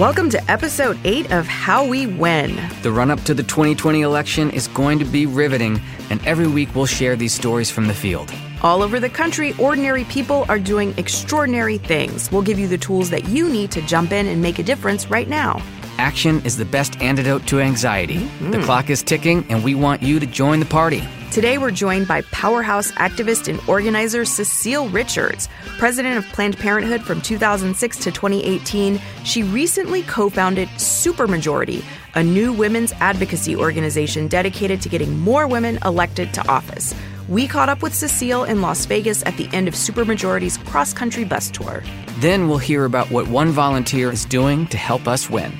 Welcome to episode 8 of How We Win. The run up to the 2020 election is going to be riveting, and every week we'll share these stories from the field. All over the country, ordinary people are doing extraordinary things. We'll give you the tools that you need to jump in and make a difference right now. Action is the best antidote to anxiety. The hmm. clock is ticking, and we want you to join the party. Today, we're joined by powerhouse activist and organizer Cecile Richards, president of Planned Parenthood from 2006 to 2018. She recently co founded Supermajority, a new women's advocacy organization dedicated to getting more women elected to office. We caught up with Cecile in Las Vegas at the end of Supermajority's cross country bus tour. Then we'll hear about what one volunteer is doing to help us win.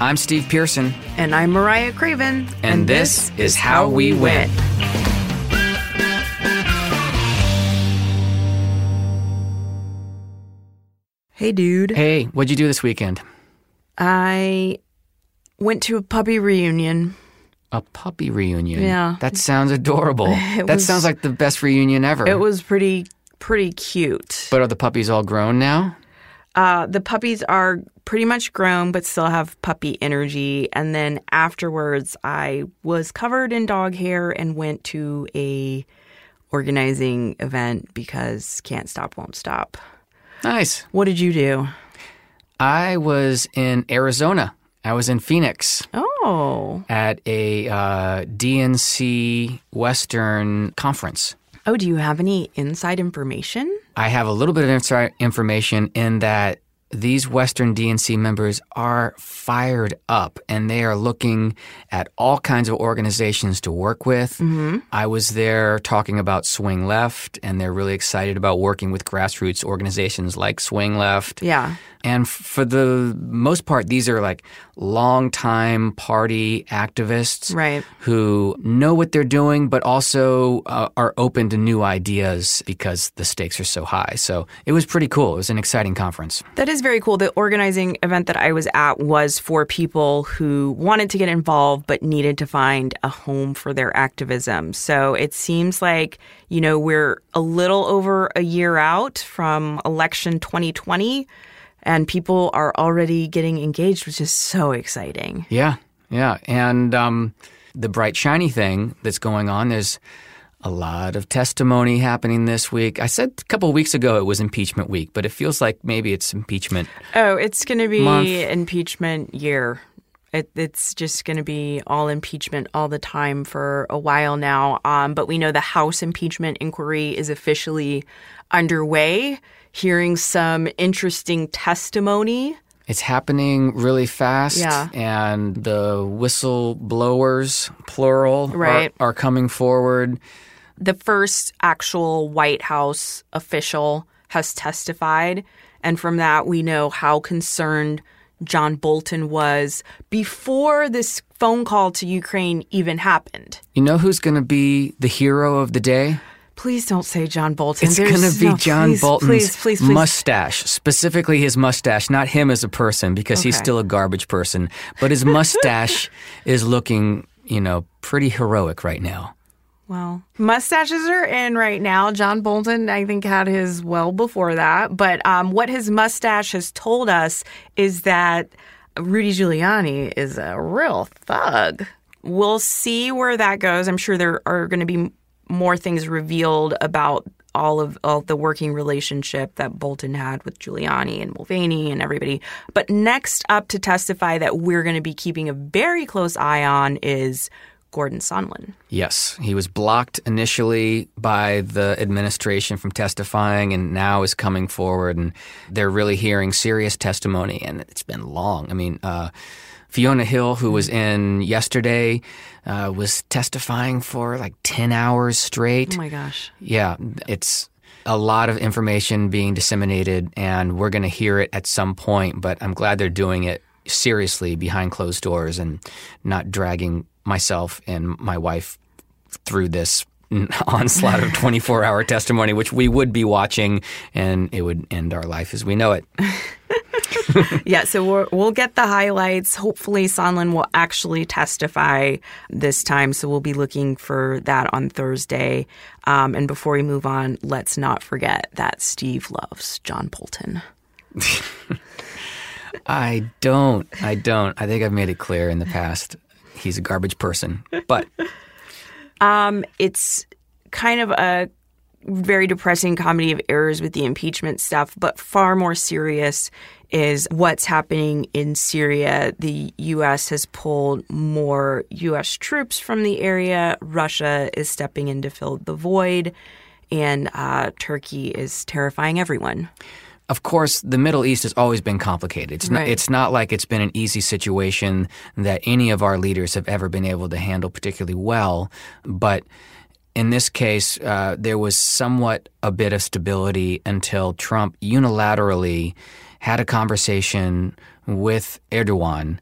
I'm Steve Pearson, And I'm Mariah Craven. and, this is How We Win. Hey, dude. Hey, what'd you do this weekend? I went to a puppy reunion. A puppy reunion. Yeah. That sounds adorable. It that was- sounds like the best reunion ever. It was pretty pretty cute. but are the puppies all grown now? Uh, the puppies are pretty much grown, but still have puppy energy. And then afterwards, I was covered in dog hair and went to a organizing event because can't stop, won't stop. Nice. What did you do? I was in Arizona. I was in Phoenix Oh, at a uh, DNC Western conference. oh, do you have any inside information? I have a little bit of inside information in that these Western DNC members are fired up and they are looking at all kinds of organizations to work with. Mm-hmm. I was there talking about Swing Left, and they're really excited about working with grassroots organizations like Swing Left. Yeah. And f- for the most part, these are like longtime party activists Right. who know what they're doing, but also uh, are open to new ideas because the stakes are so high. So it was pretty cool. It was an exciting conference. That is very cool. The organizing event that I was at was for people who wanted to get involved but needed to find a home for their activism. So it seems like, you know, we're a little over a year out from election 2020 and people are already getting engaged, which is so exciting. Yeah, yeah. And um, the bright, shiny thing that's going on, there's a lot of testimony happening this week. I said a couple of weeks ago it was impeachment week, but it feels like maybe it's impeachment Oh, it's going to be Month. impeachment year. It, it's just going to be all impeachment all the time for a while now. Um, but we know the House impeachment inquiry is officially underway, hearing some interesting testimony. It's happening really fast, Yeah. and the whistleblowers, plural, are- Right. are, coming forward. The first actual White House official has testified. And from that, we know how concerned John Bolton was before this phone call to Ukraine even happened. You know who's going to be the hero of the day? Please don't say John Bolton. It's going to be no, John please, Bolton's please, please, mustache, specifically his mustache, not him as a person, because he's still a garbage person. But his mustache is looking, you know, pretty heroic right now. Well, mustaches are in right now. John Bolton, I think, had his well before that. But um, what his mustache has told us is that Rudy Giuliani is a real thug. We'll see where that goes. I'm sure there are going to be more things revealed about all of, all the working relationship that Bolton had with Giuliani and Mulvaney and everybody. But next up to testify that we're going to be keeping a very close eye on is Gordon Sondland. Yes, he was blocked initially by the administration from testifying and now is coming forward and they're really hearing serious testimony and it's been long. I mean, uh, Fiona Hill, who was in yesterday, uh, was testifying for like 10 hours straight. Oh my gosh. Yeah, it's a lot of information being disseminated, and we're going to hear it at some point. But I'm glad they're doing it seriously behind closed doors and not dragging myself and my wife through this onslaught of 24 hour testimony, which we would be watching, and it would end our life as we know it. Yeah, so we're, we'll get the highlights. Hopefully, Sondland will actually testify this time. So we'll be looking for that on Thursday. Um, and before we move on, let's not forget that Steve loves John Bolton. I don't. I don't. I think I've made it clear in the past. He's a garbage person. But um, it's kind of a very depressing comedy of errors with the impeachment stuff, but far more serious is what's happening in Syria. The U.S. has pulled more U.S. troops from the area. Russia is stepping in to fill the void, and uh, Turkey is terrifying everyone. Of course, the Middle East has always been complicated. It's, right. not, it's not like it's been an easy situation that any of our leaders have ever been able to handle particularly well. But in this case, uh, there was somewhat a bit of stability until Trump unilaterally had a conversation with Erdogan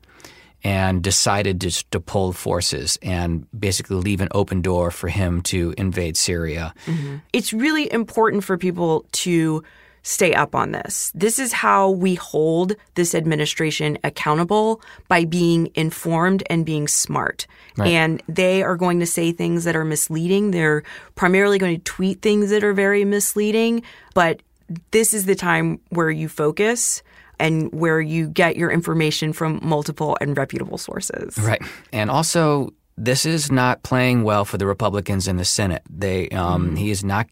and decided just to pull forces and basically leave an open door for him to invade Syria. Mm-hmm. It's really important for people to stay up on this. This is how we hold this administration accountable by being informed and being smart. Right. And they are going to say things that are misleading. They're primarily going to tweet things that are very misleading, but this is the time where you focus and where you get your information from multiple and reputable sources. Right. And also, this is not playing well for the Republicans in the Senate. They, um, mm. he is not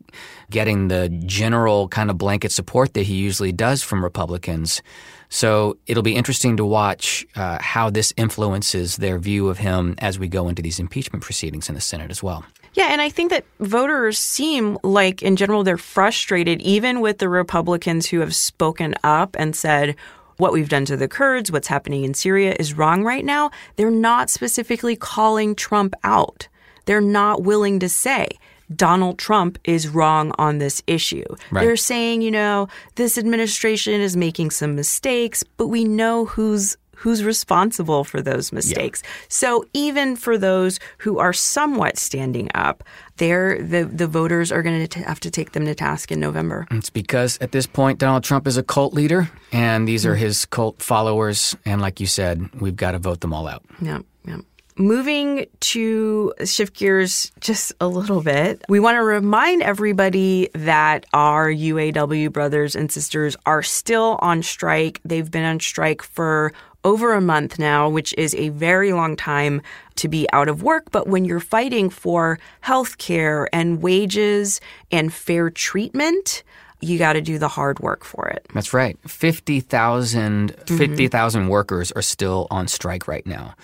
getting the general kind of blanket support that he usually does from Republicans. So it'll be interesting to watch uh, how this influences their view of him as we go into these impeachment proceedings in the Senate as well. Yeah, and I think that voters seem like, in general, they're frustrated, even with the Republicans who have spoken up and said, what we've done to the Kurds, what's happening in Syria is wrong right now. They're not specifically calling Trump out. They're not willing to say, Donald Trump is wrong on this issue. Right. They're saying, you know, this administration is making some mistakes, but we know who's who's responsible for those mistakes. Yeah. So even for those who are somewhat standing up, they're, the the voters are going to have to take them to task in November. It's because at this point Donald Trump is a cult leader, and these are his cult followers. And like you said, we've got to vote them all out. Yeah, yeah. Moving to shift gears just a little bit, we want to remind everybody that our UAW brothers and sisters are still on strike. They've been on strike for over a month now, which is a very long time to be out of work. But when you're fighting for health care and wages and fair treatment, you got to do the hard work for it. That's right. 50,000 mm-hmm. 50, workers are still on strike right now.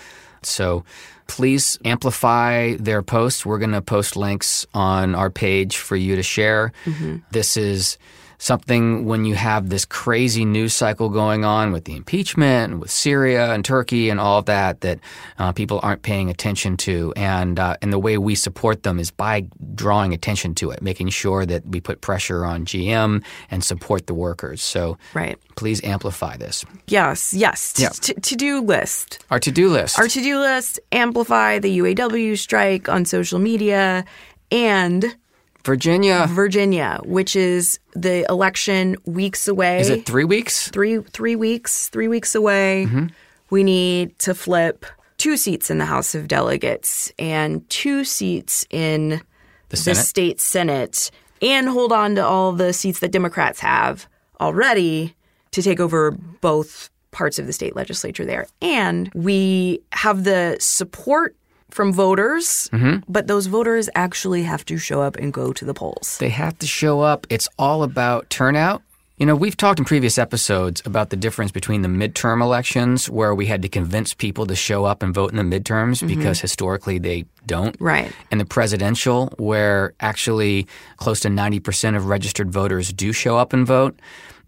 So please amplify their posts. We're going to post links on our page for you to share. Mm-hmm. This is something when you have this crazy news cycle going on with the impeachment and with Syria and Turkey and all of that that uh, people aren't paying attention to. And, uh, and the way we support them is by drawing attention to it, making sure that we put pressure on GM and support the workers. So right. please amplify this. Yes, yes. Yeah. to do list. Our to do list. Our to do list, amplify the UAW strike on social media and Virginia. Virginia, which is the election weeks away. Is it three weeks? Three three weeks. Three weeks away. Mm-hmm. We need to flip two seats in the House of Delegates and two seats in the, the state Senate, and hold on to all the seats that Democrats have already to take over both parts of the state legislature there. And we have the support from voters, mm-hmm. but those voters actually have to show up and go to the polls. They have to show up. It's all about turnout. You know, we've talked in previous episodes about the difference between the midterm elections, where we had to convince people to show up and vote in the midterms mm-hmm. because historically they don't. Right. And the presidential, where actually close to 90% of registered voters do show up and vote.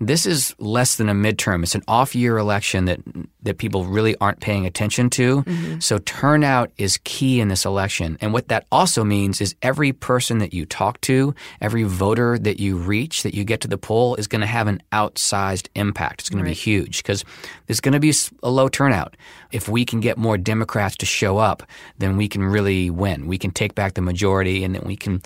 This is less than a midterm. It's an off year election that that people really aren't paying attention to. Mm-hmm. So turnout is key in this election. And what that also means is every person that you talk to, every voter that you reach, that you get to the poll is going to have an outsized impact. It's going right. to be huge because there's going to be a low turnout. If we can get more Democrats to show up, then we can really win. We can take back the majority and then we can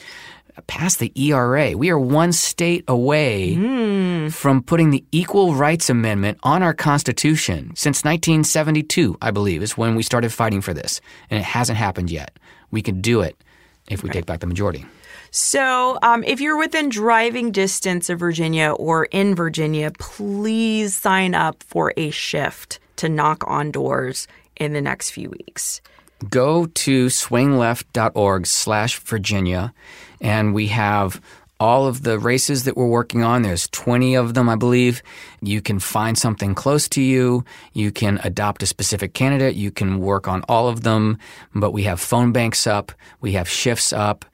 pass the ERA. We are one state away mm. from putting the Equal Rights Amendment on our Constitution. Since 1972, I believe, is when we started fighting for this. And it hasn't happened yet. We can do it if we right. take back the majority. So, um, if you're within driving distance of Virginia or in Virginia, please sign up for a shift to knock on doors in the next few weeks. Go to swingleft.org slash Virginia, and we have all of the races that we're working on. There's 20 of them, I believe. You can find something close to you. You can adopt a specific candidate. You can work on all of them. But we have phone banks up. We have shifts up.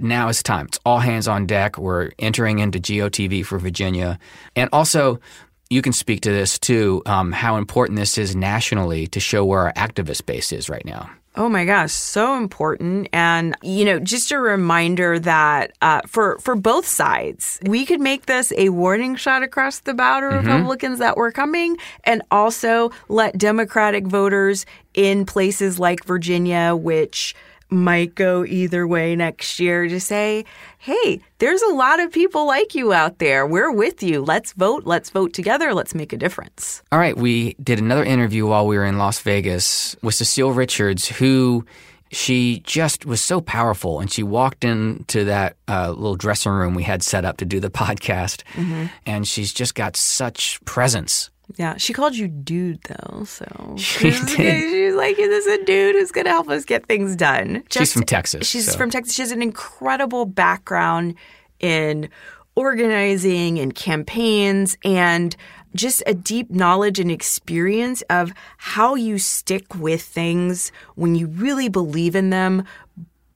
Now is time. It's all hands on deck. We're entering into GOTV for Virginia. And also, you can speak to this too, um, how important this is nationally to show where our activist base is right now. Oh my gosh, so important. And, you know, just a reminder that uh, for, for both sides, we could make this a warning shot across the bow to mm-hmm. Republicans that were coming and also let Democratic voters in places like Virginia, which might go either way next year to say, hey, there's a lot of people like you out there. We're with you. Let's vote. Let's vote together. Let's make a difference. All right. We did another interview while we were in Las Vegas with Cecile Richards, who she just was so powerful. And she walked into that uh, little dressing room we had set up to do the podcast. Mm-hmm. And she's just got such presence yeah, she called you dude though, so she she's, did. She's like, "Is "This a dude who's going to help us get things done." Just, she's from Texas. She's so. from Texas. She has an incredible background in organizing and campaigns and just a deep knowledge and experience of how you stick with things when you really believe in them,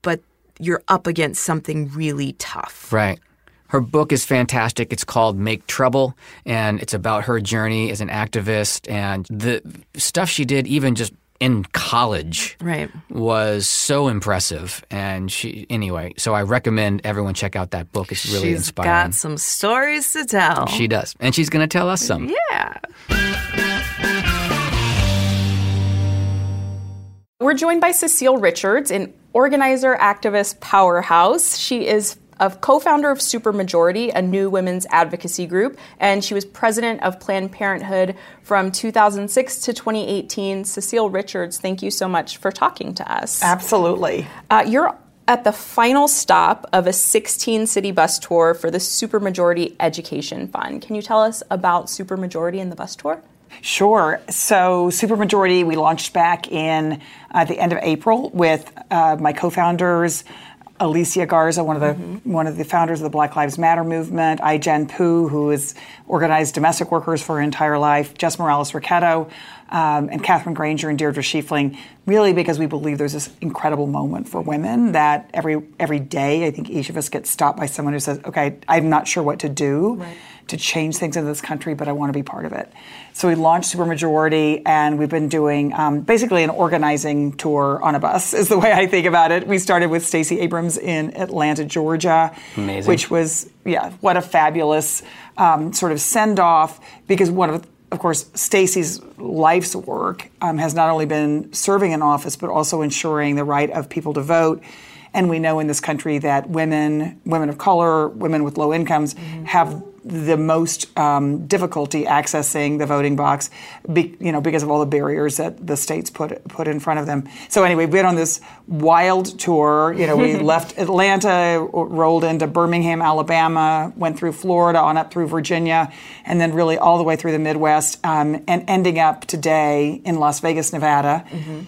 but you're up against something really tough. Right. Her book is fantastic. It's called Make Trouble, and it's about her journey as an activist and the stuff she did, even just in college, right, was so impressive. And she, anyway, so I recommend everyone check out that book. It's really she's inspiring. She's got some stories to tell. She does, and she's going to tell us some. Yeah. We're joined by Cecile Richards, an organizer, activist powerhouse. She is a co-founder of Supermajority, a new women's advocacy group, and she was president of Planned Parenthood from 2006 to 2018. Cecile Richards, thank you so much for talking to us. Absolutely. Uh, you're at the final stop of a 16 city bus tour for the Supermajority Education Fund. Can you tell us about Supermajority and the bus tour? Sure. So, Supermajority, we launched back in uh, the end of April with uh, my co founders, Alicia Garza, one of the mm-hmm. one of the founders of the Black Lives Matter movement, Ai-jen Poo, who has organized domestic workers for her entire life, Jess Morales Rocketto, um, and Katherine Grainger and Deirdre Schifeling, really because we believe there's this incredible moment for women that every every day I think each of us gets stopped by someone who says, "Okay, I'm not sure what to do." Right to change things in this country, but I want to be part of it. So we launched Supermajority, and we've been doing um, basically an organizing tour on a bus, is the way I think about it. We started with Stacey Abrams in Atlanta, Georgia, Amazing. which was yeah, what a fabulous um, sort of send off because one of of course, Stacey's life's work um, has not only been serving in office, but also ensuring the right of people to vote. And we know in this country that women, women of color, women with low incomes, mm-hmm. have the most um, difficulty accessing the voting box, be, you know, because of all the barriers that the states put put in front of them. So anyway, we've been on this wild tour. You know, we left Atlanta, rolled into Birmingham, Alabama, went through Florida, on up through Virginia, and then really all the way through the Midwest, um, and ending up today in Las Vegas, Nevada. Mm-hmm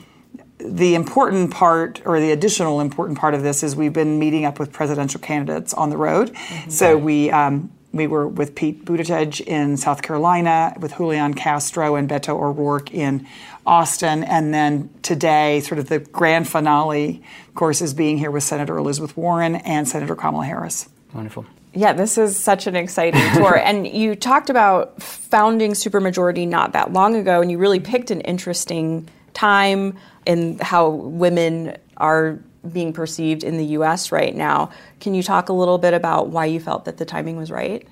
the important part or the additional important part of this is we've been meeting up with presidential candidates on the road. Mm-hmm. So we um, we were with Pete Buttigieg in South Carolina, with Julian Castro and Beto O'Rourke in Austin, and then today, sort of the grand finale, of course, is being here with Senator Elizabeth Warren and Senator Kamala Harris. Wonderful. Yeah, this is such an exciting tour. and you talked about founding Supermajority not that long ago, and you really picked an interesting time in how women are being perceived in the US right now. Can you talk a little bit about why you felt that the timing was right?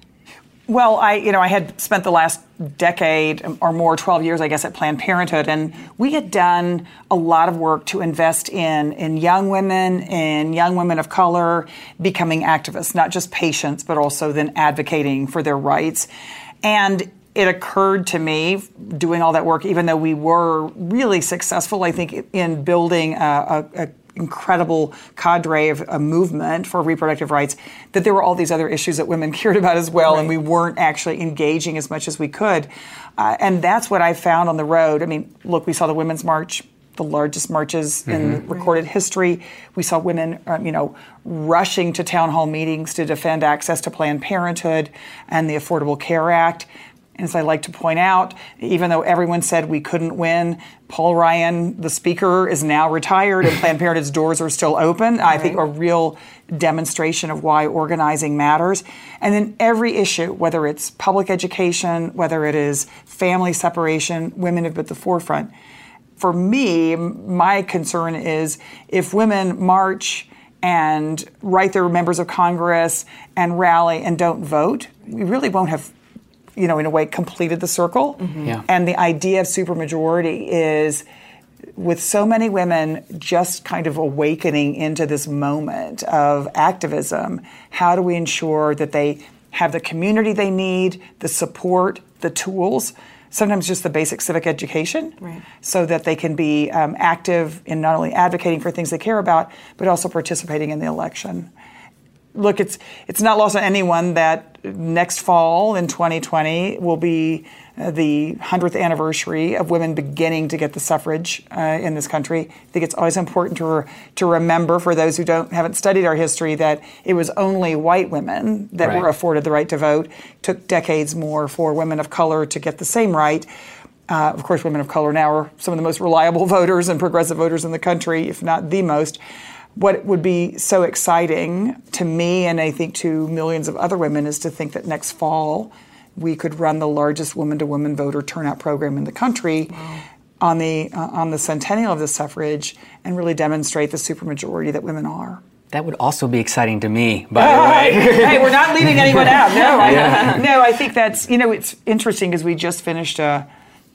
Well, I you know I had spent the last decade or more, 12 years, I guess, at Planned Parenthood, and we had done a lot of work to invest in in young women, in young women of color becoming activists, not just patients, but also then advocating for their rights. And it occurred to me doing all that work, even though we were really successful, I think, in building a, a, incredible cadre of a movement for reproductive rights, that there were all these other issues that women cared about as well, right. and we weren't actually engaging as much as we could. Uh, and that's what I found on the road. I mean, look, we saw the Women's March the largest marches mm-hmm. in recorded history. We saw women, um, you know, rushing to town hall meetings to defend access to Planned Parenthood and the Affordable Care Act. As I like to point out, even though everyone said we couldn't win, Paul Ryan, the speaker, is now retired and Planned Parenthood's doors are still open. I think a real demonstration of why organizing matters. And then every issue, whether it's public education, whether it is family separation, women have been at the forefront. For me, my concern is if women march and write their members of Congress and rally and don't vote, we really won't have you know, in a way, completed the circle. Mm-hmm. Yeah. And the idea of supermajority is with so many women just kind of awakening into this moment of activism, how do we ensure that they have the community they need, the support, the tools, sometimes just the basic civic education, right. so that they can be um, active in not only advocating for things they care about, but also participating in the election look, it's it's not lost on anyone that next fall in 2020 will be uh, the 100th anniversary of women beginning to get the suffrage uh, in this country. I think it's always important to re- to remember for those who don't haven't studied our history that it was only white women that right. were afforded the right to vote. It took decades more for women of color to get the same right. Uh, of course, women of color now are some of the most reliable voters and progressive voters in the country, if not the most what would be so exciting to me and I think to millions of other women is to think that next fall we could run the largest woman to woman voter turnout program in the country wow. on the uh, on the centennial of the suffrage and really demonstrate the supermajority that women are. That would also be exciting to me, by the way. hey, we're not leaving anyone out. No, I, no, I think that's you know it's interesting because we just finished a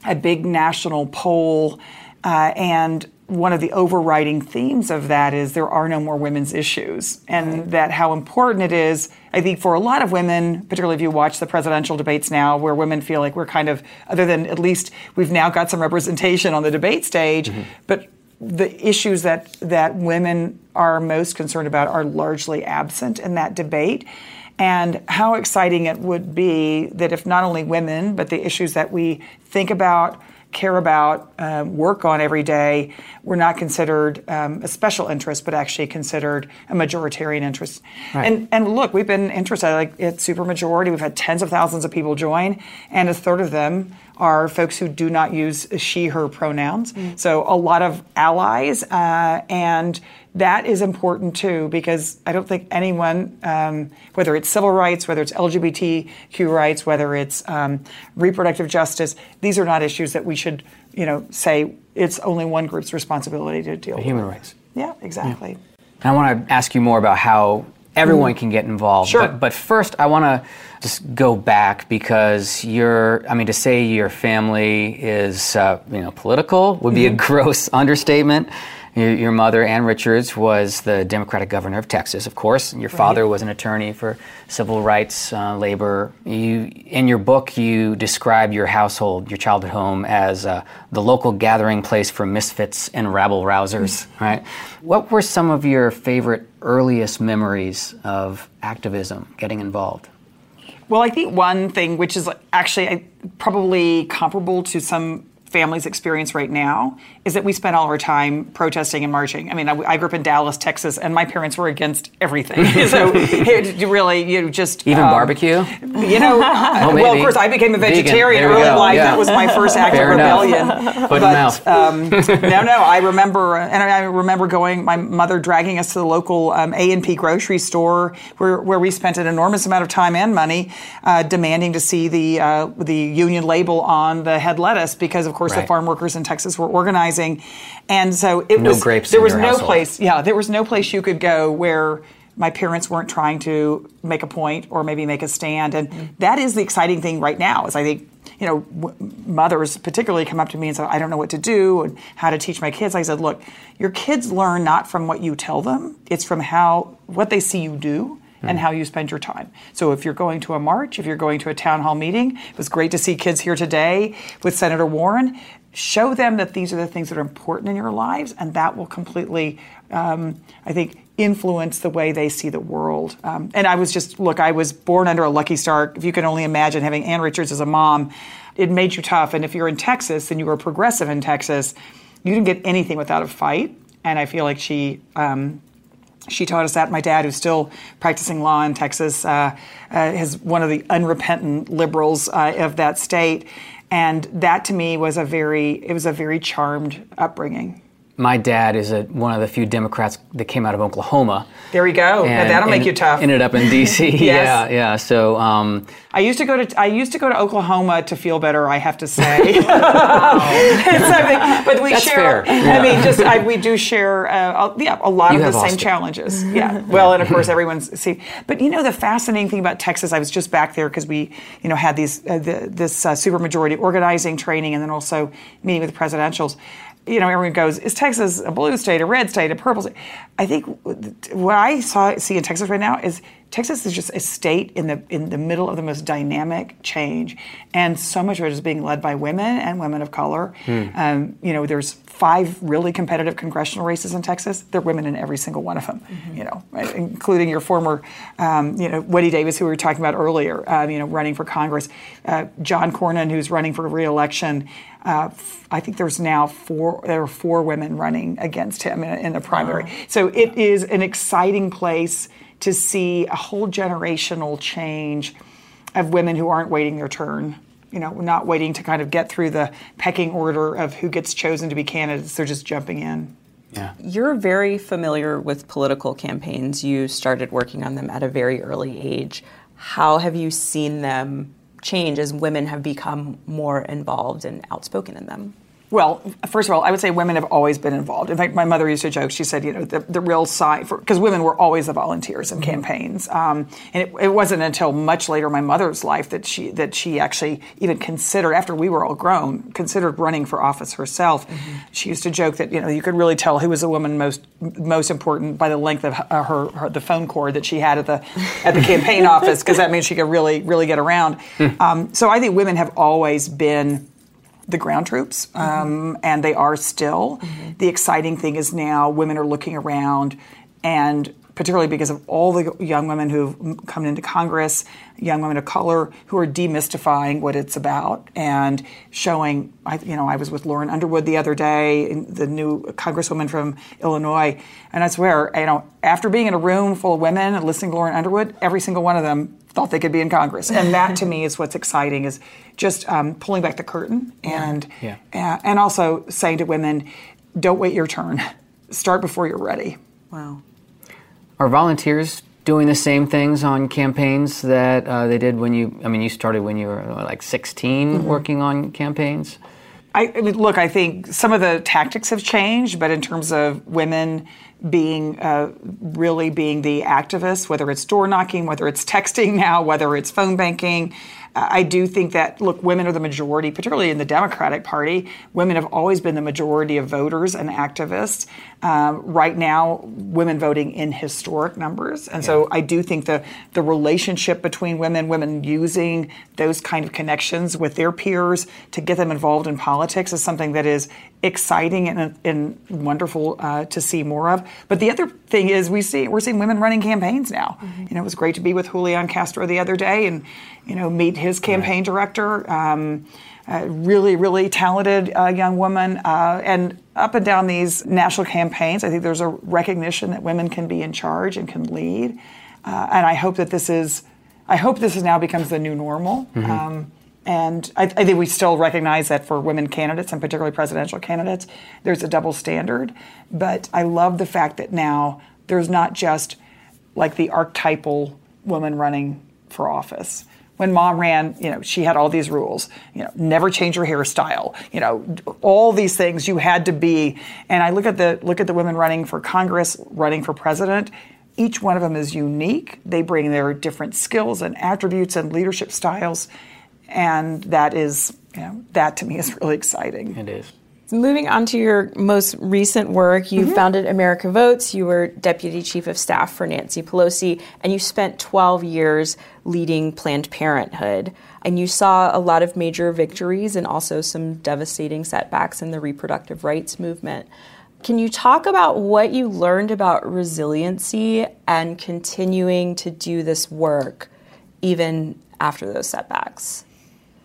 a big national poll uh, and one of the overriding themes of that is there are no more women's issues, and right. that how important it is. I think for a lot of women, particularly if you watch the presidential debates now, where women feel like we're kind of, other than at least we've now got some representation on the debate stage, mm-hmm. but the issues that that women are most concerned about are largely absent in that debate. And how exciting it would be that if not only women, but the issues that we think about care about, um, work on every day, we're not considered um, a special interest, but actually considered a majoritarian interest. Right. And and look, we've been interested like at supermajority. We've had tens of thousands of people join, and a third of them are folks who do not use she her pronouns. Mm. So a lot of allies uh, and that is important too because I don't think anyone, um, whether it's civil rights, whether it's LGBTQ rights, whether it's um, reproductive justice, these are not issues that we should, you know, say it's only one group's responsibility to deal with. Human rights. Yeah, exactly. Yeah. I want to ask you more about how everyone mm. can get involved. Sure. But, but first, I want to just go back because you're, I mean, to say your family is, uh, you know, political would be mm-hmm. a gross understatement. Your mother, Ann Richards, was the Democratic governor of Texas, of course. Your father was an attorney for civil rights, uh, labor. You, in your book, you describe your household, your childhood home, as uh, the local gathering place for misfits and rabble rousers. Mm-hmm. Right? What were some of your favorite earliest memories of activism, getting involved? Well, I think one thing, which is actually probably comparable to some family's experience right now is that we spend all our time protesting and marching. I mean, I, I grew up in Dallas, Texas, and my parents were against everything. so it, really, you just even um, barbecue. You know, oh, well, of course, I became a vegetarian early in life. Yeah. That was my first act Fair of rebellion. But um, no, no, I remember, and I remember going. My mother dragging us to the local um, A and P grocery store, where where we spent an enormous amount of time and money uh, demanding to see the uh, the union label on the head lettuce because, of course, right. the farm workers in Texas were organizing, and so it no was grapes. There was no household. place. Yeah, there was no place you could go where my parents weren't trying to make a point or maybe make a stand, and mm-hmm. that is the exciting thing right now. Is I think you know w- mothers particularly come up to me and say, "I don't know what to do and how to teach my kids." I said, "Look, your kids learn not from what you tell them; it's from how what they see you do." And mm. how you spend your time. So if you're going to a march, if you're going to a town hall meeting, it was great to see kids here today with Senator Warren show them that these are the things that are important in your lives and that will completely um, I think, influence the way they see the world. Um, and I was just, look, I was born under a lucky star. If you can only imagine having Ann Richards as a mom, it made you tough. And if you're in Texas and you were progressive in Texas, you didn't get anything without a fight. And I feel like she, um, she taught us that. My dad, who's still practicing law in Texas, uh, uh, is one of the unrepentant liberals uh, of that state, and that to me was a very it was a very charmed upbringing my dad is a, one of the few Democrats that came out of Oklahoma. There we go. And, that'll make you tough. Ended up in D.C. yes. Yeah, yeah. So um, I used to go to I used to go to Oklahoma to feel better. I have to say, but we That's share. Yeah. I mean, just I, we do share. Uh, yeah, a lot you of the same challenges. Yeah. Well, and of course everyone's see. But you know the fascinating thing about Texas, I was just back there because we you know had these uh, the, this uh, supermajority organizing training and then also meeting with the presidentials you know, everyone goes, is Texas a blue state, a red state, a purple state? I think what I saw see in Texas right now is Texas is just a state in the in the middle of the most dynamic change, and so much of it is being led by women and women of color. Hmm. Um, you know, there's five really competitive congressional races in Texas. There are women in every single one of them. Mm-hmm. You know, right? including your former, um, you know, Wendy Davis, who we were talking about earlier. Um, you know, running for Congress. Uh, John Cornyn, who's running for reelection. Uh, I think there's now four. There are four women running against him in, in the primary. Wow. So it is an exciting place to see a whole generational change of women who aren't waiting their turn. You know, not waiting to kind of get through the pecking order of who gets chosen to be candidates. They're just jumping in. Yeah. You're very familiar with political campaigns. You started working on them at a very early age. How have you seen them change as women have become more involved and outspoken in them? Well, first of all, I would say women have always been involved. In fact, my mother used to joke. She said, you know, the, the real sign for because women were always the volunteers in mm-hmm. campaigns, um, and it, it, wasn't until much later in my mother's life that she that she actually even considered after we were all grown considered running for office herself. Mm-hmm. She used to joke that you know you could really tell who was the woman most most important by the length of her, her, her the phone cord that she had at the at the campaign office because that means she could really really get around. Hmm. Um, so I think women have always been the ground troops, um, mm-hmm. and they are still. Mm-hmm. The exciting thing is now women are looking around, and particularly because of all the young women who've come into Congress, young women of color who are demystifying what it's about and showing. you know, I was with Lauren Underwood the other day, the new congresswoman from Illinois, and I swear, you know, after being in a room full of women and listening to Lauren Underwood, every single one of them thought they could be in Congress, and that to me is what's exciting is just um, pulling back the curtain and yeah. Uh, and also saying to women, don't wait your turn, start before you're ready. Wow. Are volunteers doing the same things on campaigns that uh, they did when you? I mean, you started when you were like 16 mm-hmm. working on campaigns. I, I mean, look, I think some of the tactics have changed, but in terms of women being uh, really being the activists, whether it's door knocking, whether it's texting now, whether it's phone banking. I do think that, look, women are the majority, particularly in the Democratic Party. Women have always been the majority of voters and activists. Um, right now, women voting in historic numbers. And yeah. so I do think the, the relationship between women, women using those kind of connections with their peers to get them involved in politics is something that is exciting and, and wonderful uh, to see more of. But the other thing is we see we're seeing women running campaigns now. Mm-hmm. You know, it was great to be with Julian Castro the other day and you know meet his campaign right. director. Um, really, really talented uh, young woman. Uh, and up and down these national campaigns, I think there's a recognition that women can be in charge and can lead. Uh, and I hope that this is, I hope this is now becomes the new normal. Mm-hmm. Um, and I, I, think we still recognize that for women candidates and particularly presidential candidates, there's a double standard. But I love the fact that now there's not just like the archetypal woman running for office. When mom ran, you know, she had all these rules. You know, never change your hairstyle. You know, all these things you had to be. And I look at the look at the women running for Congress, running for president each one of them is unique. They bring their different skills and attributes and leadership styles and that is you know, that to me is really exciting. It is. Moving on to your most recent work, you mm-hmm. founded America Votes. You were deputy chief of staff for Nancy Pelosi, and you spent 12 years leading Planned Parenthood. And you saw a lot of major victories and also some devastating setbacks in the reproductive rights movement. Can you talk about what you learned about resiliency and continuing to do this work even after those setbacks?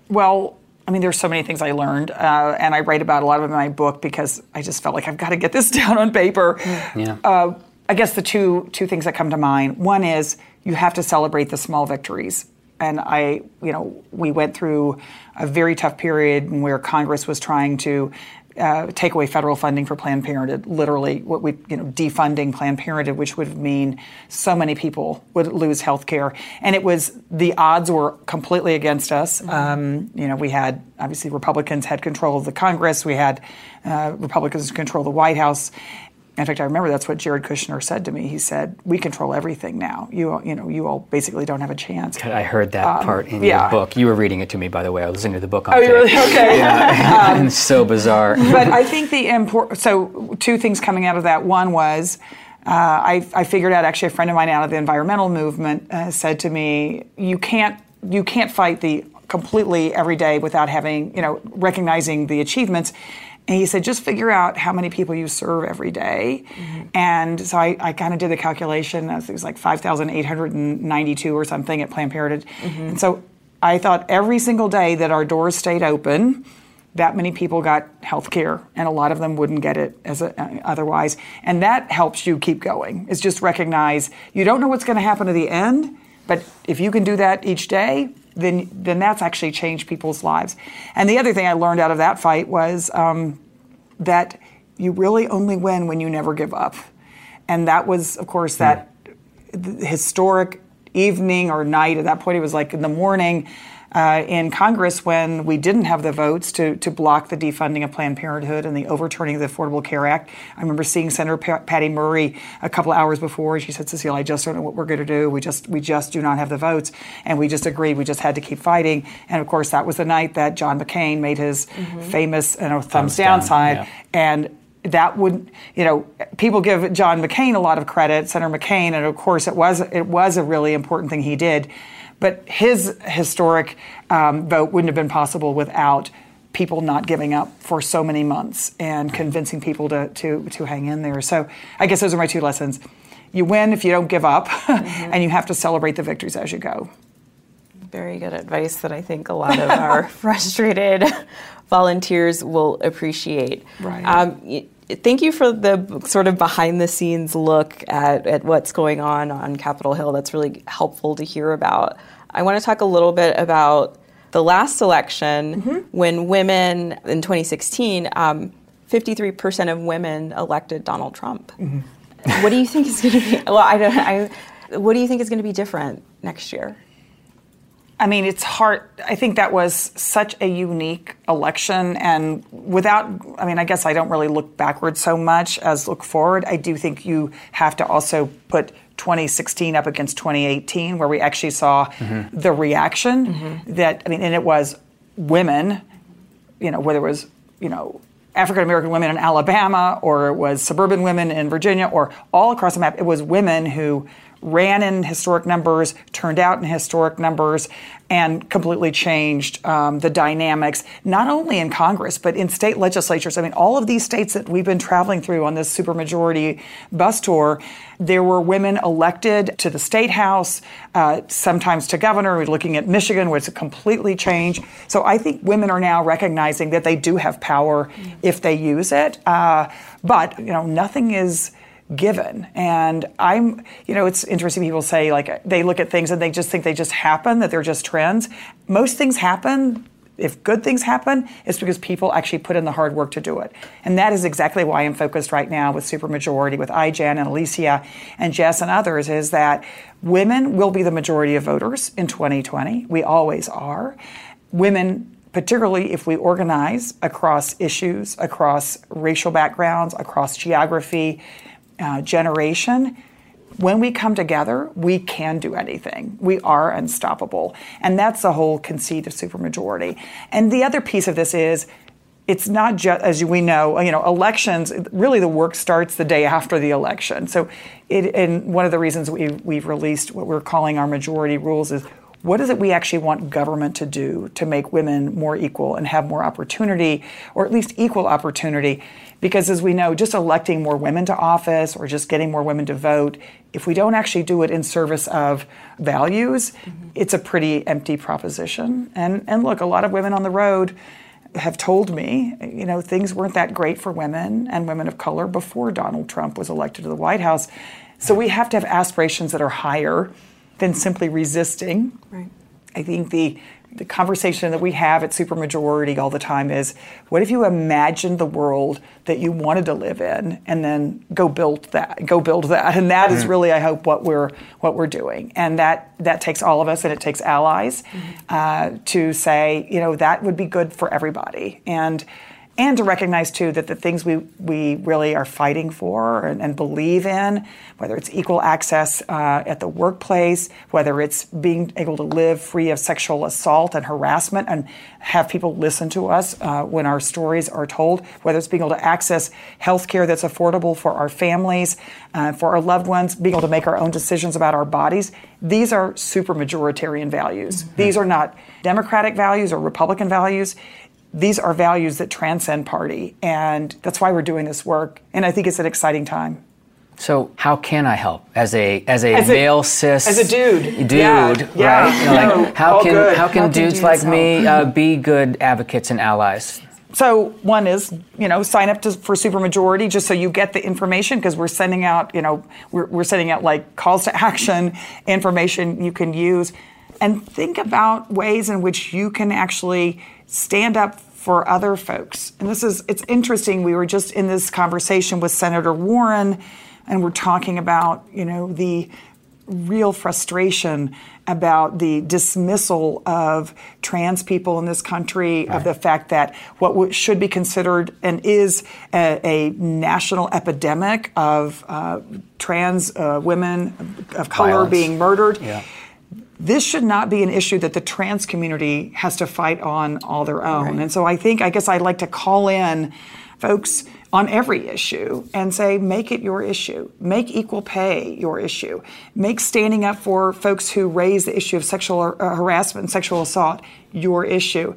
Well, I mean, there's so many things I learned, uh, and I write about a lot of them in my book because I just felt like I've got to get this down on paper. Yeah. Uh, I guess the two two things that come to mind. One is you have to celebrate the small victories. And I, you know, we went through a very tough period where Congress was trying to uh, take away federal funding for Planned Parenthood. Literally, what we, you know, defunding Planned Parenthood, which would mean so many people would lose health care. And it was the odds were completely against us. Mm-hmm. Um, you know, we had obviously Republicans had control of the Congress. We had uh, Republicans control the White House, in fact, I remember that's what Jared Kushner said to me. He said, "We control everything now. You, you know, you all basically don't have a chance." I heard that um, part in yeah. your book. You were reading it to me, by the way. I was listening to the book on oh, tape. really? Okay. yeah, um, so bizarre. but I think the important. So two things coming out of that. One was. Uh, I, I, figured out actually a friend of mine out of the environmental movement uh, said to me, "You can't you can't fight the completely every day without having you know recognizing the achievements." And he said, just figure out how many people you serve every day. Mm-hmm. And so I, I kind of did the calculation. It was like 5,892 or something at Planned Parenthood. Mm-hmm. And so I thought every single day that our doors stayed open, that many people got health care, and a lot of them wouldn't get it as a, uh, otherwise. And that helps you keep going, is just recognize you don't know what's going to happen at the end, but if you can do that each day, then then that's actually changed people's lives. And the other thing I learned out of that fight was um, that you really only win when you never give up. And that was, of course, that historic evening or night. At that point, it was like in the morning uh, in Congress when we didn't have the votes to, to block the defunding of Planned Parenthood and the overturning of the Affordable Care Act. I remember seeing Senator Patty Murray a couple hours before. She said, "Cecile, I just don't know what we're going to do. We just we just do not have the votes." And we just agreed. We just had to keep fighting. And of course, that was the night that John McCain made his mm-hmm. famous you know, thumbs, thumbs down, down sign. Yeah. And that would you know people give John McCain a lot of credit, Senator McCain, and of course it was it was a really important thing he did. But his historic um, vote wouldn't have been possible without people not giving up for so many months and convincing people to, to, to hang in there. So I guess those are my two lessons. You win if you don't give up, mm-hmm. and you have to celebrate the victories as you go. Very good advice that I think a lot of our frustrated volunteers will appreciate. Right. Um, thank you for the sort of behind the scenes look at, at what's going on on Capitol Hill. That's really helpful to hear about. I want to talk a little bit about the last election mm-hmm. when women in 2016, um, 53% of women elected Donald Trump. Mm-hmm. What do you think is going to be? Well, I don't. I, what do you think is going to be different next year? I mean, it's hard. I think that was such a unique election. And without, I mean, I guess I don't really look backwards so much as look forward. I do think you have to also put 2016 up against 2018, where we actually saw mm-hmm. the reaction mm-hmm. that, I mean, and it was women, you know, whether it was, you know, African American women in Alabama or it was suburban women in Virginia or all across the map, it was women who ran in historic numbers, turned out in historic numbers, and completely changed um, the dynamics, not only in Congress, but in state legislatures. I mean, all of these states that we've been traveling through on this supermajority bus tour, there were women elected to the state house, uh, sometimes to governor. We're looking at Michigan, where it's completely changed. So I think women are now recognizing that they do have power if they use it. Uh, but, you know, nothing is given. And I'm, you know, it's interesting people say like they look at things and they just think they just happen, that they're just trends. Most things happen. If good things happen, it's because people actually put in the hard work to do it. And that is exactly why I'm focused right now with Supermajority, with Ai-jen and Alicia and Jess and others, is that women will be the majority of voters in 2020. We always are. Women particularly if we organize across issues, across racial backgrounds, across geography, uh, generation, when we come together, we can do anything. We are unstoppable. And that's the whole conceit of supermajority. And the other piece of this is it's not just as we know, you know, elections. Really, the work starts the day after the election. So, it, and one of the reasons we, we've released what we're calling our majority rules is what is it we actually want government to do to make women more equal and have more opportunity, or at least equal opportunity? Because as we know, just electing more women to office or just getting more women to vote, if we don't actually do it in service of values, mm-hmm. it's a pretty empty proposition. And and look, a lot of women on the road have told me, you know, things weren't that great for women and women of color before Donald Trump was elected to the White House. So we have to have aspirations that are higher than simply resisting. Right. I think the the conversation that we have at Supermajority all the time is what if you imagined the world that you wanted to live in and then go build that go build that and that mm-hmm. is really I hope what we're what we're doing and that that takes all of us and it takes allies mm-hmm. uh, to say you know that would be good for everybody and and to recognize too that the things we, we really are fighting for and, and believe in, whether it's equal access uh, at the workplace, whether it's being able to live free of sexual assault and harassment and have people listen to us uh, when our stories are told, whether it's being able to access health care that's affordable for our families, uh, for our loved ones, being able to make our own decisions about our bodies, these are super majoritarian values. Mm-hmm. These are not Democratic values or Republican values these are values that transcend party. And that's why we're doing this work. And I think it's an exciting time. So how can I help as a as a as male a, cis as a dude dude yeah, right? Yeah. You know, like, how can how can how dudes, like help? me uh, be good advocates and allies? So one is, you know, sign up to, for Supermajority just so you get the information because we're sending out, you know, we're, we're sending out like calls to action information you can use, and think about ways in which you can actually stand up for other folks. And this is, it's interesting. We were just in this conversation with Senator Warren, and we're talking about, you know, the real frustration about the dismissal of trans people in this country, right. of the fact that what should be considered and is a, a national epidemic of uh, trans uh, women of color Violence. being murdered. Yeah this should not be an issue that the trans community has to fight on all their own. Right. And so I think, I guess I'd like to call in folks on every issue and say, make it your issue. Make equal pay your issue. Make standing up for folks who raise the issue of sexual uh, harassment and sexual assault your issue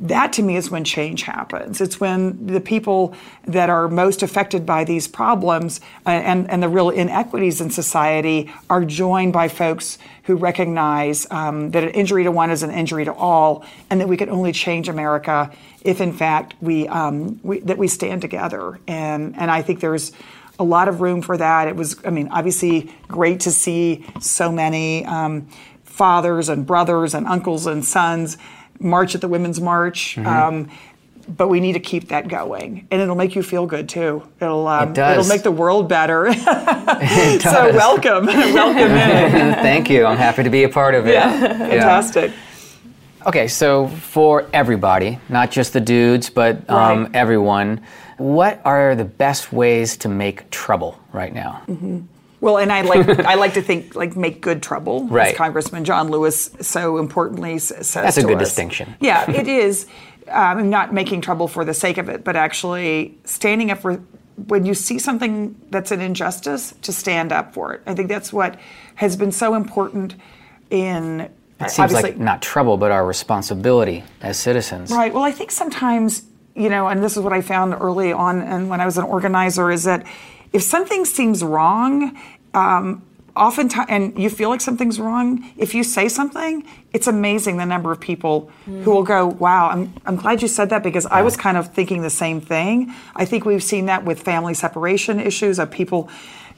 that to me is when change happens. It's when the people that are most affected by these problems uh, and, and the real inequities in society are joined by folks who recognize um, that an injury to one is an injury to all, and that we can only change America if, in fact, we, um, we that we stand together. And and I think there's a lot of room for that. It was, I mean, obviously great to see so many um, fathers and brothers and uncles and sons march at the Women's March. Mm-hmm. But we need to keep that going, and it'll make you feel good too. It'll um, it does. it'll make the world better. it does. So welcome, welcome in. Thank you. I'm happy to be a part of it. Yeah, fantastic. Yeah. Okay, so for everybody, not just the dudes, but um, right. everyone, what are the best ways to make trouble right now? Mm-hmm. Well, and I like I like to think like make good trouble, right. as Congressman John Lewis so importantly says. That's a good us. distinction. Yeah, it is. Um, not making trouble for the sake of it, but actually standing up for when you see something that's an injustice, to stand up for it. I think that's what has been so important in. It seems like not trouble, but our responsibility as citizens. Right. Well, I think sometimes you know, and this is what I found early on, and when I was an organizer, is that if something seems wrong, um, oftentimes, and you feel like something's wrong, if you say something, it's amazing the number of people mm. who will go, Wow, I'm, I'm glad you said that because. I was kind of thinking the same thing. I think we've seen that with family separation issues of people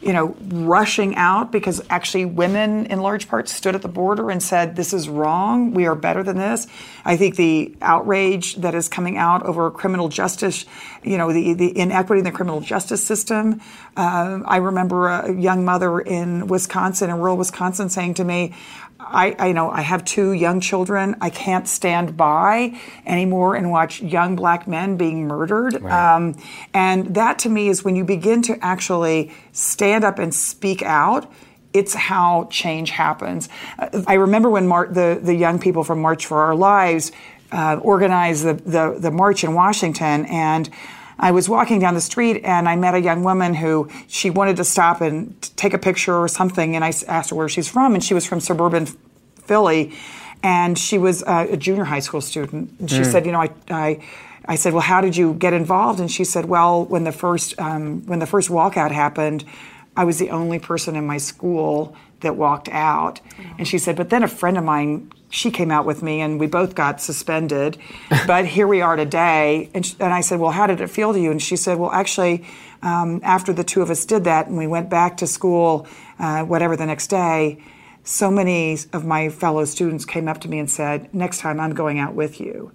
you know, rushing out because actually women in large part stood at the border and said, this is wrong. We are better than this. I think the outrage that is coming out over criminal justice, you know, the, the inequity in the criminal justice system. Uh, I remember a young mother in Wisconsin, in rural Wisconsin, saying to me, I, I know I have two young children. I can't stand by anymore and watch young black men being murdered. Right. Um, and that to me is when you begin to actually stand up and speak out. It's how change happens. Uh, I remember when Mar- the the young people from March for Our Lives uh, organized the, the the march in Washington and. I was walking down the street and I met a young woman who she wanted to stop and take a picture or something. And I asked her where she's from, and she was from suburban Philly. and she was uh, a junior high school student. And she said, you know, I, I, I said, well, how did you get involved? And she said, well, when the first um, when the first walkout happened, I was the only person in my school that walked out. And she said, but then a friend of mine, she came out with me, and we both got suspended. but here we are today. And, sh- and I said, well, how did it feel to you? And she said, well, actually, um, after the two of us did that, and we went back to school, uh, whatever the next day so many of my fellow students came up to me and said, Next time I'm going out with you.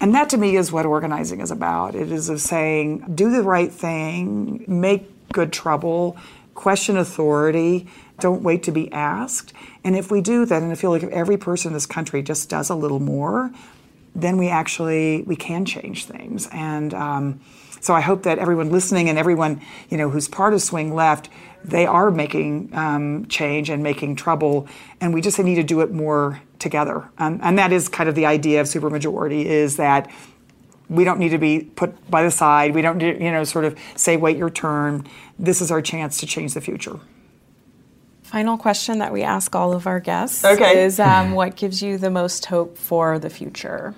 And that to me is what organizing is about. It is of saying, do the right thing, make good trouble, question authority, don't wait to be asked. And if we do that, and I feel like if every person in this country just does a little more, then we actually we can change things. And um, so I hope that everyone listening and everyone you know who's part of Swing Left, they are making um, change and making trouble, and we just need to do it more together. Um, and that is kind of the idea of supermajority is that we don't need to be put by the side. We don't you know sort of say wait your turn. This is our chance to change the future. Final question that we ask all of our guests Okay. is um, what gives you the most hope for the future?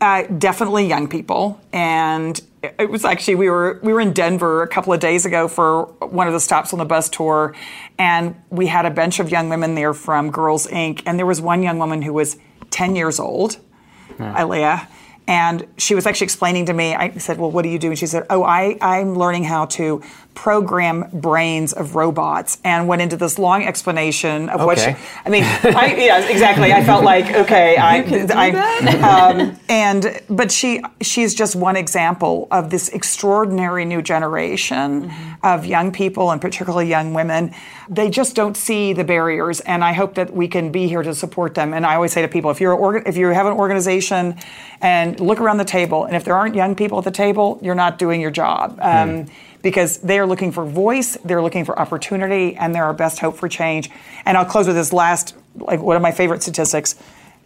Uh, definitely young people, and it was actually we were we were in Denver a couple of days ago for one of the stops on the bus tour, and we had a bunch of young women there from Girls Inc. And there was one young woman who was ten years old, Ilea, and she was actually explaining to me. I said, "Well, what do you do?" And she said, "Oh, I I'm learning how to program brains of robots," and went into this long explanation of what. She, Okay. I mean, I, yeah, exactly. I felt like okay, I, I um, and but she she's just one example of this extraordinary new generation of young people and particularly young women. They just don't see the barriers, and I hope that we can be here to support them. And I always say to people, if you're orga- if you have an organization, and look around the table, and if there aren't young people at the table, you're not doing your job. Um, because they are looking for voice, they're looking for opportunity, and they're our best hope for change. And I'll close with this last, like one of my favorite statistics.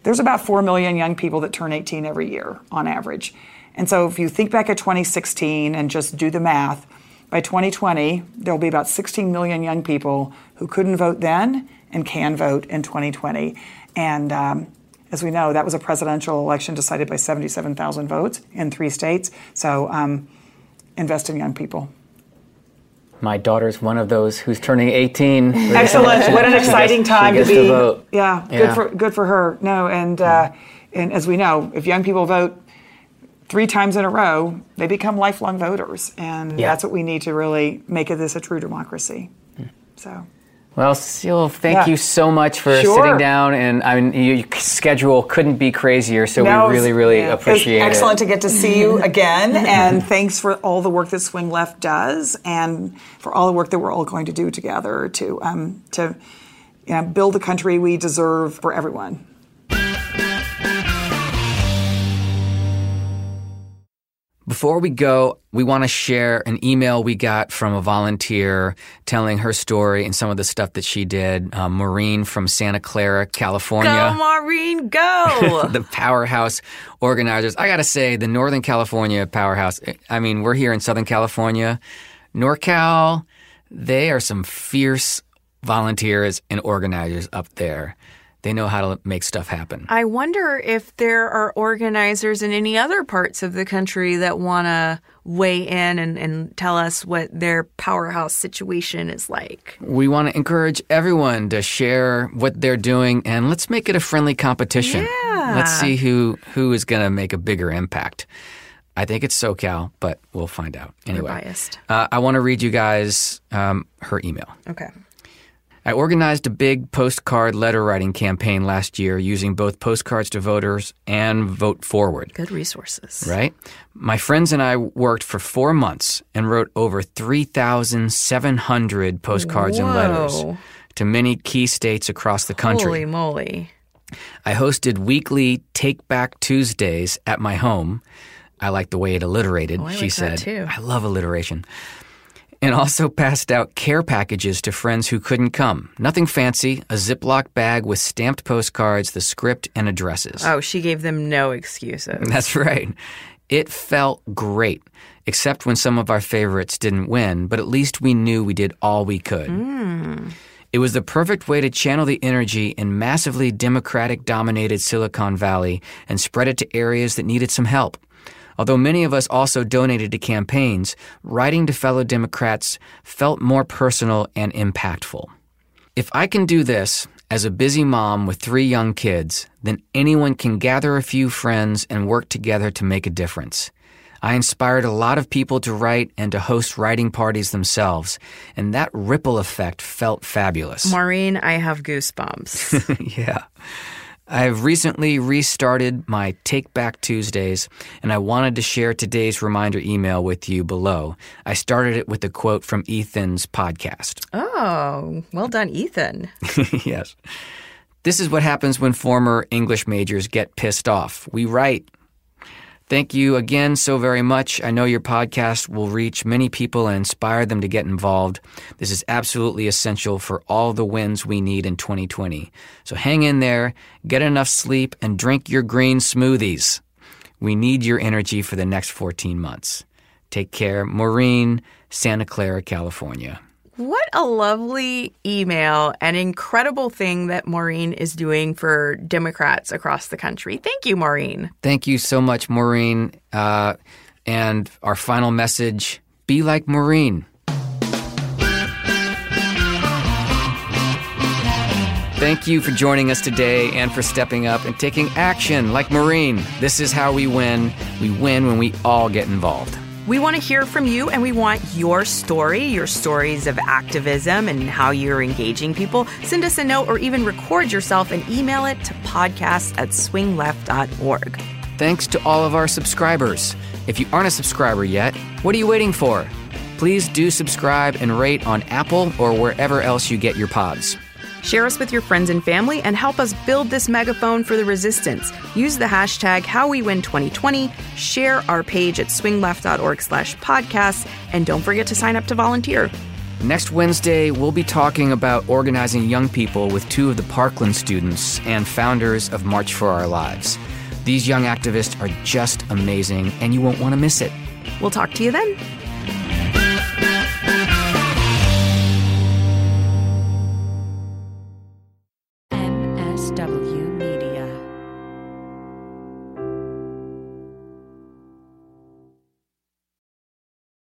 There's about 4 million young people that turn 18 every year on average. And so if you think back at 2016 and just do the math, by 2020, there'll be about 16 million young people who couldn't vote then and can vote in 2020. And um, as we know, that was a presidential election decided by 77,000 votes in three states. So um, invest in young people. My daughter's one of those who's turning 18. Excellent! What an exciting time gets to to be. vote. Yeah, good Yeah. for good for her. No, and uh, and as we know, if young people vote three times in a row, they become lifelong voters, and Yeah. that's what we need to really make of this a true democracy. So. Well, Cecile, thank Yeah. you so much for Sure. sitting down. And I mean, your schedule couldn't be crazier, so No, we really, really yeah. appreciate it's it. excellent to get to see you again, and thanks for all the work that Swing Left does, and for all the work that we're all going to do together to um, to you know, build the country we deserve for everyone. Before we go, we want to share an email we got from a volunteer telling her story and some of the stuff that she did. Um, Maureen from Santa Clara, California. Go, Maureen, go! the powerhouse organizers. I got to say, the Northern California powerhouse, I mean, we're here in Southern California. NorCal, they are some fierce volunteers and organizers up there. They know how to make stuff happen. I wonder if there are organizers in any other parts of the country that want to weigh in and, and tell us what their powerhouse situation is like. We want to encourage everyone to share what they're doing and let's make it a friendly competition. Yeah. Let's see who, who is going to make a bigger impact. I think it's SoCal, but we'll find out. Anyway, biased. Uh, I want to read you guys um, her email. Okay. I organized a big postcard letter writing campaign last year using both postcards to voters and Vote Forward. Good resources. Right? My friends and I worked for four months and wrote over 3,700 postcards and letters to many key states across the country. Holy moly. I hosted weekly Take Back Tuesdays at my home. I like the way it alliterated, Oh, she like said. I love alliteration. And also passed out care packages to friends who couldn't come. Nothing fancy, a Ziploc bag with stamped postcards, the script, and addresses. Oh, she gave them no excuses. That's right. It felt great, except when some of our favorites didn't win, but at least we knew we did all we could. Hmm. It was the perfect way to channel the energy in massively Democratic dominated Silicon Valley and spread it to areas that needed some help. Although many of us also donated to campaigns, writing to fellow Democrats felt more personal and impactful. If I can do this as a busy mom with three young kids, then anyone can gather a few friends and work together to make a difference. I inspired a lot of people to write and to host writing parties themselves, and that ripple effect felt fabulous. Maureen, I have goosebumps. yeah. I've recently restarted my Take Back Tuesdays, and I wanted to share today's reminder email with you below. I started it with a quote from Ethan's podcast. oh, well done, Ethan. yes. This is what happens when former English majors get pissed off. We write. Thank you again so very much. I know your podcast will reach many people and inspire them to get involved. This is absolutely essential for all the wins we need in 2020. So hang in there, get enough sleep, and drink your green smoothies. We need your energy for the next 14 months. Take care. Maureen, Santa Clara, California. What a lovely email and incredible thing that Maureen is doing for Democrats across the country. Thank you, Maureen. Thank you so much, Maureen. Uh, and our final message be like Maureen. Thank you for joining us today and for stepping up and taking action like Maureen. This is how we win. We win when we all get involved. We want to hear from you and we want your story, your stories of activism and how you're engaging people. Send us a note or even record yourself and email it to podcast at swingleft.org. Thanks to all of our subscribers. If you aren't a subscriber yet, what are you waiting for? Please do subscribe and rate on Apple or wherever else you get your pods. Share us with your friends and family and help us build this megaphone for the resistance. Use the hashtag HowWeWin2020, share our page at swingleft.org slash podcasts, and don't forget to sign up to volunteer. Next Wednesday, we'll be talking about organizing young people with two of the Parkland students and founders of March for Our Lives. These young activists are just amazing, and you won't want to miss it. We'll talk to you then.